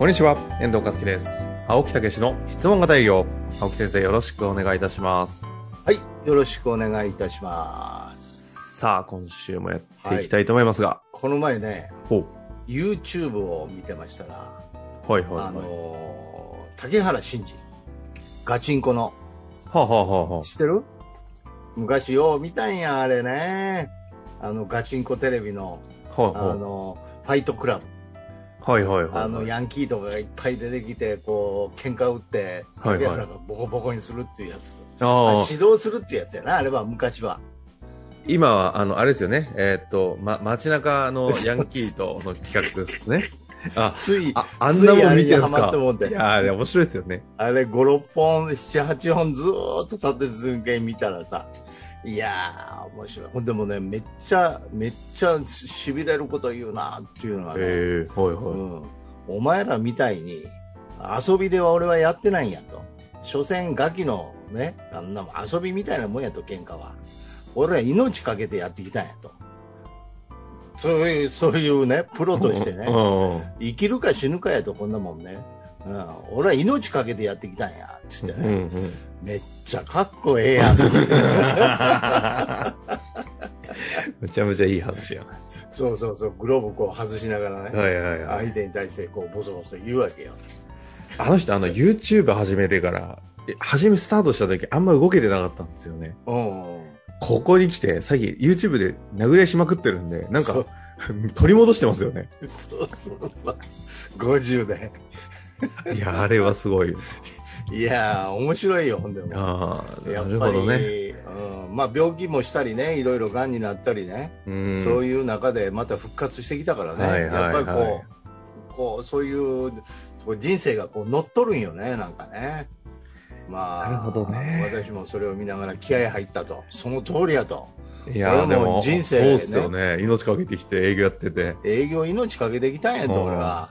こんにちは、遠藤和樹です。青木武の質問型営業。青木先生、よろしくお願いいたします。はい、よろしくお願いいたします。さあ、今週もやっていきたいと思いますが。この前ね、ほ YouTube を見てましたら、う。はいはいはい。あのー竹原慎二、ガチンコの、はあ、はあはあはあ、知ってる？昔よう見たんや、あれね。あの、ガチンコテレビの、はいはいあの、ファイトクラブ。はいはいはい。あの、ヤンキーとかがいっぱい出てきて、こう、喧嘩打って、はいはい竹原がボコボコにするっていうやつ。ああ、指導するっていうやつやな、あれは昔は。今は、あの、あれですよね。えーっと、ま、街中の ヤンキーとの企画ですね。あ、つい、あ、あんなもん見てるんすかいや、あれ面白いですよね。あれ5、6本、7、8本ずーっと立て続けに見たらさ、いやー、面白い。ほんでもね、めっちゃ、めっちゃ痺れること言うなっていうのがね、ええはいはうん、お前らみたいに、遊びでは俺はやってないんやと。所詮ガキのね、あんなもん遊びみたいなもんやと、喧嘩は。俺は命かけてやってきたんやと。そういう、そういうね、プロい。としてね。うん。生きるか死ぬかやとこんなもんね、うん、俺は命かけてやってきたんやつってうんうね、ん。めっちゃかっこええやん めちゃめちゃいい話や。そうそうそうグローブこう外しながらね、はいはいはい。相手に対してこうボソボソ言うわけよあの人、あの、YouTube 始めてから、え初めスタートした時、あんま動けてなかったんですよね。ここに来て、最近 YouTube で殴り合いしまくってるんで、なんか 取り戻してますよね。そうそうそう50でいや、あれはすごい。いやー面白いよほんでも。ああ、なやっぱり、るほどね。うん、まあ病気もしたりねいろいろがんになったりね、うん。そういう中でまた復活してきたからね、はいはいはい。やっぱりこうこうそういうこう人生がこう乗っ取るんよねなんかね。まあなるほどね。私もそれを見ながら気合入ったと。その通りやと。いや、でも人生そうっすよね。命かけてきて営業やってて。営業命かけてきたんやとうん俺は、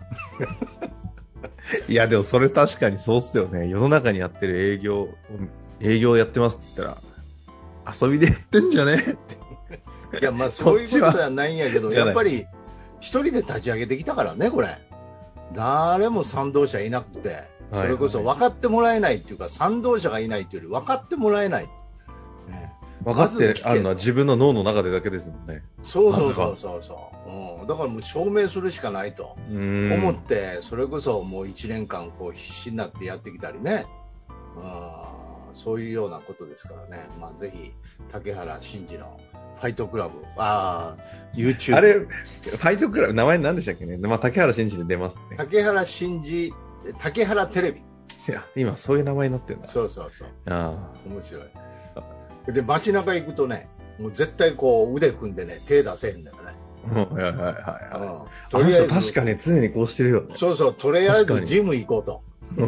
いや、でもそれ確かにそうっすよね。世の中にやってる営業、営業やってますって言ったら、遊びでやってんじゃねって。いやまあそういうことではないんやけどやっぱり一人で立ち上げてきたからねこれ。誰も賛同者いなくて。それこそ分かってもらえないっていうか賛同者がいないっていうより分かってもらえない、ね分かってあるのは自分の脳の中でだけですもんね。そうそうそうそう。そう、うん、だからもう証明するしかないと。うん。思って、それこそもう1年間こう必死になってやってきたりね、うん、そういうようなことですからね、まあ、ぜひ竹原慎二のファイトクラブ。ああ YouTube あれ、ファイトクラブ、名前何でしたっけね？まあ、竹原慎二で出ますね。竹原慎二竹原テレビ。いや、今そういう名前になってんだ。そうそうそう。あ面白いで街中行くとねもう絶対こう腕組んでね手出せへんだよね、あ。はいはいはいはい。とりあえず人確かに常にこうしてるよね。そうそう、とりあえずジム行こうと。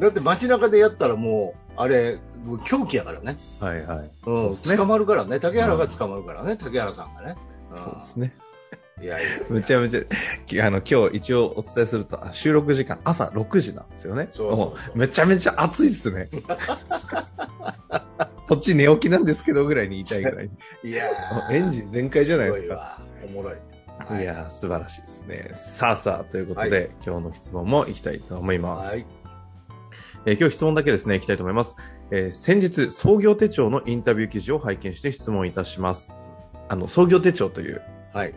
だって街中でやったらもう、あれ、狂気やからね。はいはい。うん、ね捕まるからね。竹原が捕まるからね、竹原さんがね。うんそうですね。いやいや。めちゃめちゃ、きあの、今日一応お伝えすると、あ収録時間朝6時なんですよね。そうそうめちゃめちゃ暑いっすね。こっち寝起きなんですけどぐらいに言いたいぐらい。いやーエンジン全開じゃないですか。ごわおもろい。はいいやー、素晴らしいですね。さあさあ、ということで、はい今日の質問もいきたいと思います。はい。えー今日質問だけですね、いきたいと思います。えー先日、創業手帳のインタビュー記事を拝見して質問いたします。あの、創業手帳という、はい。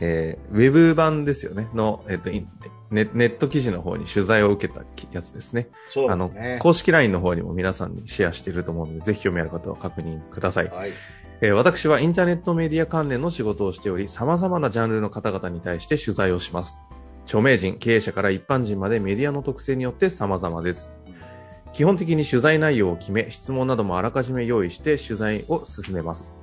えーウェブ版ですよね、の、えっ、とインネ、ネット記事の方に取材を受けたやつですね。そうあの、ね。公式 LINE の方にも皆さんにシェアしていると思うので、ぜひ興味ある方は確認ください。はい。えー私はインターネットメディア関連の仕事をしており、様々なジャンルの方々に対して取材をします。著名人、経営者から一般人までメディアの特性によって様々です。基本的に取材内容を決め、質問などもあらかじめ用意して取材を進めます。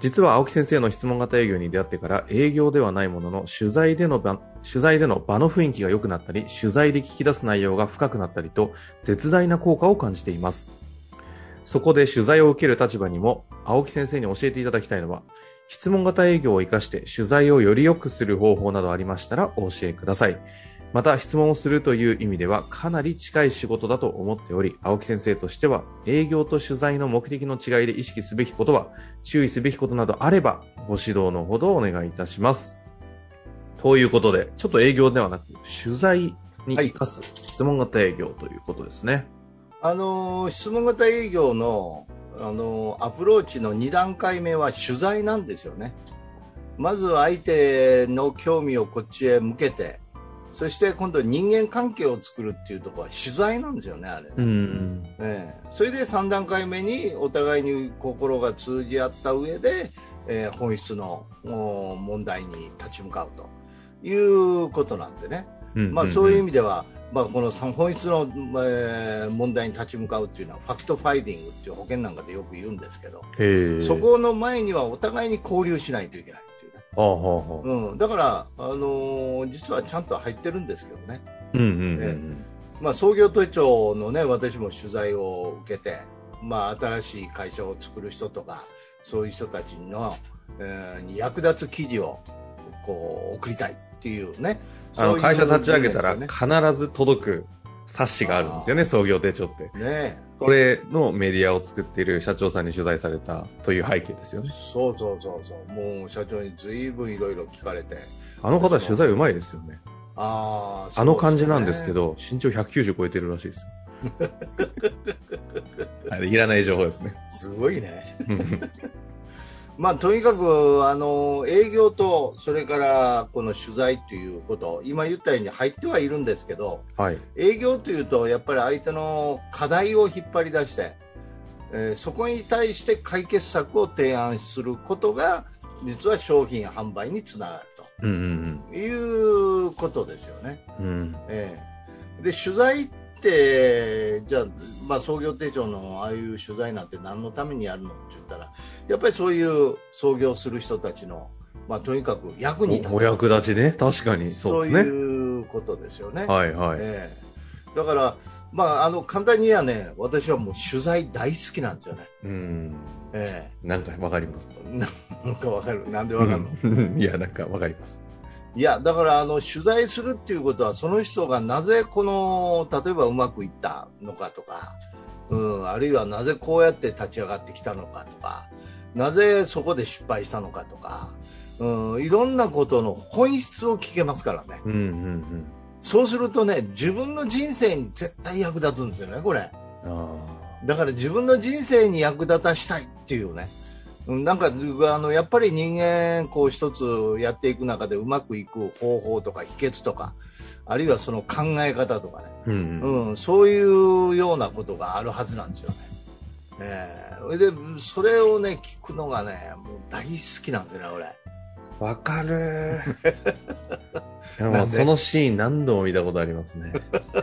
実は青木先生の質問型営業に出会ってから営業ではないものの取材での場取材での場の雰囲気が良くなったり取材で聞き出す内容が深くなったりと絶大な効果を感じています。そこで取材を受ける立場にも青木先生に教えていただきたいのは質問型営業を活かして取材をより良くする方法などありましたらお教えください。また質問をするという意味ではかなり近い仕事だと思っており、青木先生としては営業と取材の目的の違いで意識すべきことは、注意すべきことなどあればご指導のほどお願いいたします。ということで、ちょっと営業ではなく取材に生かす質問型営業ということですね。はい、あのー、質問型営業の、あのー、アプローチの2段階目は取材なんですよね。まず相手の興味をこっちへ向けて、そして今度人間関係を作るっていうところは取材なんですよね、あれ、うん。ええ、それで3段階目にお互いに心が通じ合った上で、えー、本質の問題に立ち向かうということなんでね、まあ、そういう意味では、まあ、この本質の、えー、問題に立ち向かうっていうのは fact finding っていう保険なんかでよく言うんですけどそこの前にはお互いに交流しないといけない。はあはあう。ん、だから、あのー、実はちゃんと入ってるんですけどね、うんうんうん、えまあ、創業手帳の、ね、私も取材を受けて、まあ、新しい会社を作る人とかそういう人たちの、えー、に役立つ記事をこう送りたいっていうね。あの会社立ち上げたら必ず届く冊子があるんですよね、創業手帳って。ねそれのメディアを作っている社長さんに取材されたという背景ですよね。そうそうそうそう。もう社長にずいぶんいろいろ聞かれて。あの方取材うまいですよね。ああ、ね、あの感じなんですけど、身長190超えてるらしいです よ。いらない情報ですね。すごいね。まあ、とにかくあの営業とそれからこの取材ということ今言ったように入ってはいるんですけど、はい、営業というとやっぱり相手の課題を引っ張り出して、えー、そこに対して解決策を提案することが実は商品販売につながると、うんうん、いうことですよね。うん。えー、で取材ってじゃあ、まあ、創業手帳のああいう取材なんて何のためにやるのったらやっぱりそういう創業する人たちの、まあ、とにかく役に立つお役立ちね確かにそうですねそういうことですよねはいはい、えー、だからまあ、あの簡単に言えばね、私はもう取材大好きなんですよね。うん。ええー、なんかわかります？なんかわかる？なんでわかるの？いや、なんかわかります。いや、だからあの取材するっていうことは、その人がなぜこの、例えばうまくいったのかとか、うん、あるいはなぜこうやって立ち上がってきたのかとかなぜそこで失敗したのかとか、うん、いろんなことの本質を聞けますからね、うんうんうん、そうするとね自分の人生に絶対役立つんですよねこれ。だから自分の人生に役立たしたいっていうねなんかあのやっぱり人間こう一つやっていく中でうまくいく方法とか秘訣とかあるいはその考え方とかね、うん、うん、そういうようなことがあるはずなんですよね。えー、でそれをね聞くのがねもう大好きなんですよね俺。わかる いやもうそのシーン何度も見たことありますね。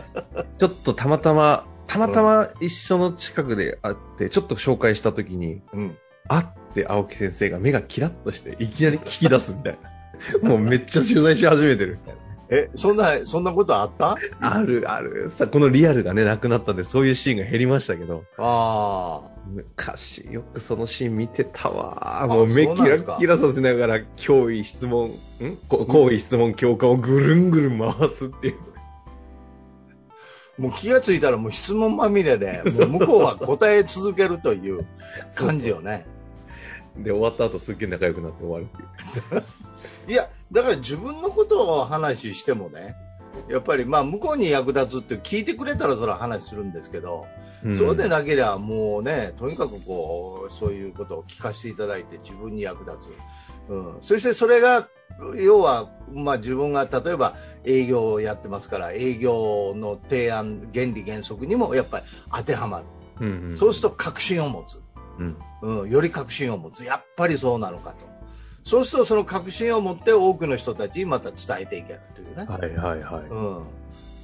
ちょっとたまたま、たまたま一緒の近くで会って、ちょっと紹介したときに、うん、あって青木先生が目がキラッとして、いきなり聞き出すみたいな。もうめっちゃ取材し始めてるみたいな。え、そんな、そんなことあった？ある、ある。さ、このリアルがね、なくなったんで、そういうシーンが減りましたけど。ああ。昔、よくそのシーン見てたわ。もう目キラキラさせながら、脅威質問、ん？行為質問強化をぐるんぐるん回すっていう。もう気がついたらもう質問まみれで、もう向こうは答え続けるという感じよね。で、終わった後すっげえ仲良くなって終わるっていう。いや、だから自分のことを話してもね、やっぱりまあ向こうに役立つって聞いてくれたらそれは話するんですけど、うん、そうでなければもうね、とにかくこう、そういうことを聞かせていただいて自分に役立つ。うん、そしてそれが、要は、まあ自分が例えば営業をやってますから、営業の提案、原理原則にもやっぱり当てはまる。うんうん、そうすると確信を持つ。うん、うん、より確信を持つ。やっぱりそうなのかと。そうするとその確信を持って多くの人たちにまた伝えていけるというね。はいはいはい。うん、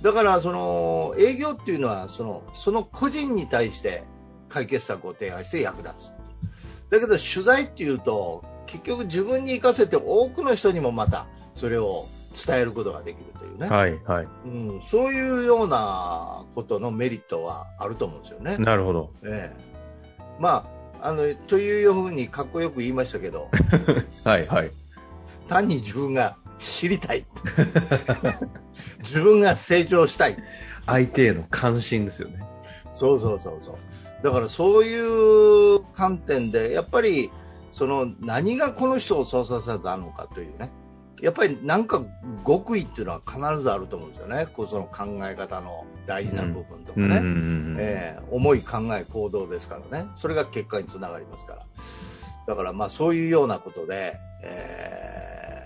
だからその営業っていうのはそのその個人に対して解決策を提案して役立つ。だけど取材っていうと結局自分に生かせて多くの人にもまたそれを伝えることができるというね、はい、はい。うん、そういうようなことのメリットはあると思うんですよね。なるほど。ええ、まああのというふうにかっこよく言いましたけど。はい、はい。単に自分が知りたい。自分が成長したい。相手への関心ですよね。そうそうそうそう。だからそういう観点でやっぱりその何がこの人をそうさせたのかというねやっぱりなんか極意っていうのは必ずあると思うんですよね。こうその考え方の大事な部分とかね、えー思い考え行動ですからね。それが結果につながりますから。だからまあそういうようなことで、えー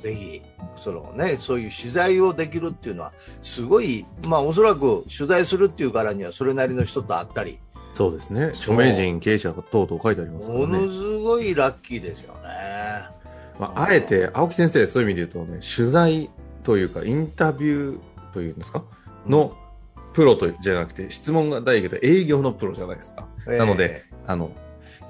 ぜひその、ね、そういう取材をできるっていうのはすごい、まあ、おそらく取材するっていうからにはそれなりの人と会ったり。そうですね。著名人、経営者等々書いてありますからね。ものすごいラッキーですよ。ね。まあ、あえて、青木先生、そういう意味で言うとね、取材というか、インタビューというんですか？の、プロとじゃなくて、質問が大けど、営業のプロじゃないですか？えーなので、あの、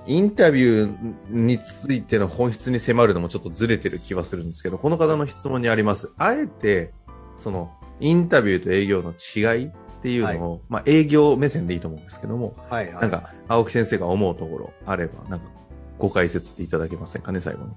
インタビューについての本質に迫るのもちょっとずれてる気はするんですけど、この方の質問にあります。あえて、その、インタビューと営業の違いっていうのを、まあ、営業目線でいいと思うんですけども、はいはい、なんか、青木先生が思うところあれば、なんか、ご解説っていただけませんかね、最後に。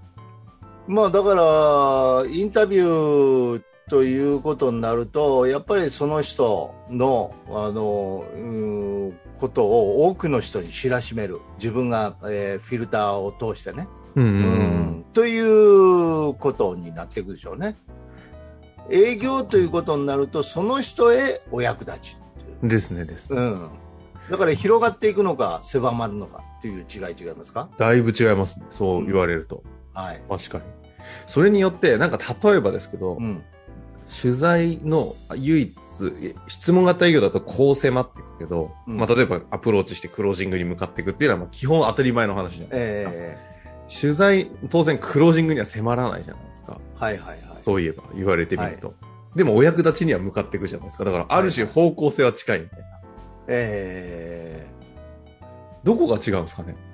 まあだから、インタビューということになると、やっぱりその人の、あの、うんことを多くの人に知らしめる。自分が、えーフィルターを通してね。うんうんということになっていくでしょうね。営業ということになると、その人へお役立ち。ですね、です。うん。だから広がっていくのか、狭まるのかっていう違い違いますか？だいぶ違いますね。そう言われると。はい。確かに。それによって、なんか例えばですけど、うん。取材の唯一、え質問型営業だとこう迫っていくけど、うんまあ例えばアプローチしてクロージングに向かっていくっていうのはまあ基本当たり前の話じゃないですか。え取材、当然クロージングには迫らないじゃないですか。ー、はいはいはい。そういえば言われてみると。でもお役立ちには向かっていくじゃないですか。だからある種方向性は近いみたいな。えどこが違うんですかね？ー、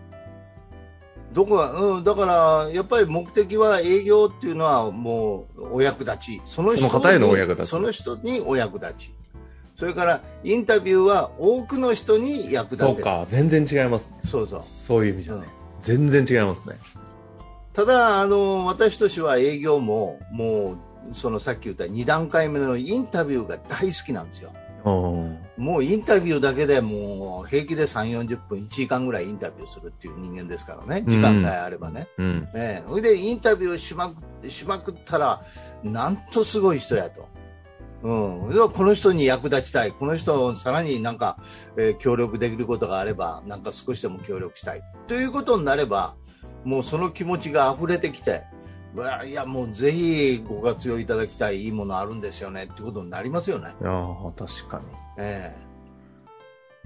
どこが、うん、だから、やっぱり目的は営業っていうのはもうお役立ち。その人にそのお役立ちその人にお役立ち。それから、インタビューは多くの人に役立てる。そうか、全然違います。そうそう。そういう意味じゃね。うん全然違いますね。ただ、あの、私としては営業も、もう、そのさっき言った2段階目のインタビューが大好きなんですよ。うん。もうインタビューだけでもう平気で3、40分、1時間ぐらいインタビューするっていう人間ですからね。時間さえあればね。うん。ねえそれでインタビューしまくしまくったら、なんとすごい人やと。うん。ではこの人に役立ちたい。この人をさらになんか、えー協力できることがあれば、なんか少しでも協力したい。ということになれば、もうその気持ちが溢れてきて、いや、もうぜひご活用いただきたいいいものあるんですよねってことになりますよね。ああ、確かに。ええ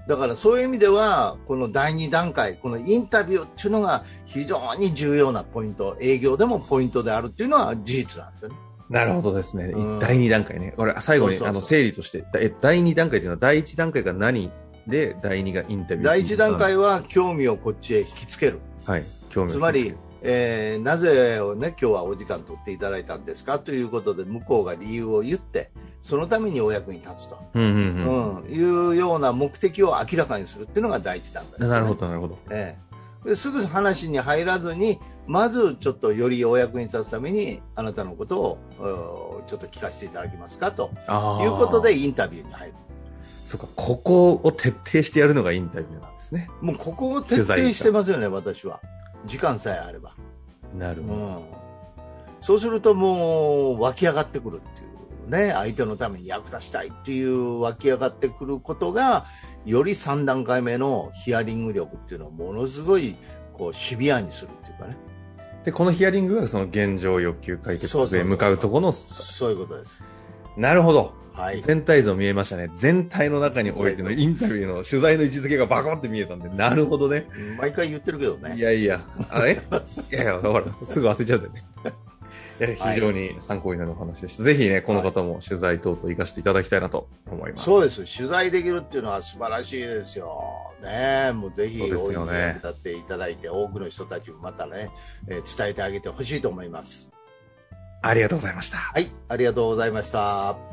だからそういう意味では、この第2段階、このインタビューっていうのが非常に重要なポイント、営業でもポイントであるっていうのは事実なんですよね。なるほどですね。うん第2段階ね。これ、最後に、あの、整理として、だえ第2段階というのは、第1段階が何で、第2がインタビュー。第1段階は興味をこっちへ引きつける。はい。興味をつまり、えーなぜをね、今日はお時間取っていただいたんですかということで、向こうが理由を言って、そのためにお役に立つと、うんうんううん。んいうような目的を明らかにするっていうのが第1段階です、ね。なるほど、なるほど。ええ、ですぐ話に入らずに、まずちょっとよりお役に立つために、あなたのことをうんちょっと聞かせていただけますかと。いうことで、インタビューに入る。そうか、ここを徹底してやるのがインタビューなんですね。もうここを徹底してますよね、私は。時間さえあれば。うなるほど。ん、そうするともう湧き上がってくるっていうね、相手のために役立ちたいっていう湧き上がってくることが、より3段階目のヒアリング力っていうのをものすごいこうシビアにするっていうかね。で、このヒアリングがその現状欲求解決そうそうそうそうへ向かうところの、そういうことです。なるほど。はい。全体像見えましたね。全体の中においてのインタビューの取材の位置づけがバコって見えたんで、なるほどね。毎回言ってるけどいね。やいや、あれいやいや、ほら、すぐ忘れちゃったよね。非常に参考になるお話でした。はい、ぜひね、この方も取材等々行かせていただきたいなと思います。そうです。取材できるっていうのは素晴らしいですよ。ねもうぜひ、ですよね。立っていただいて、多くの人たちもまたね、えー、伝えてあげてほしいと思います。ありがとうございました。はい、ありがとうございました。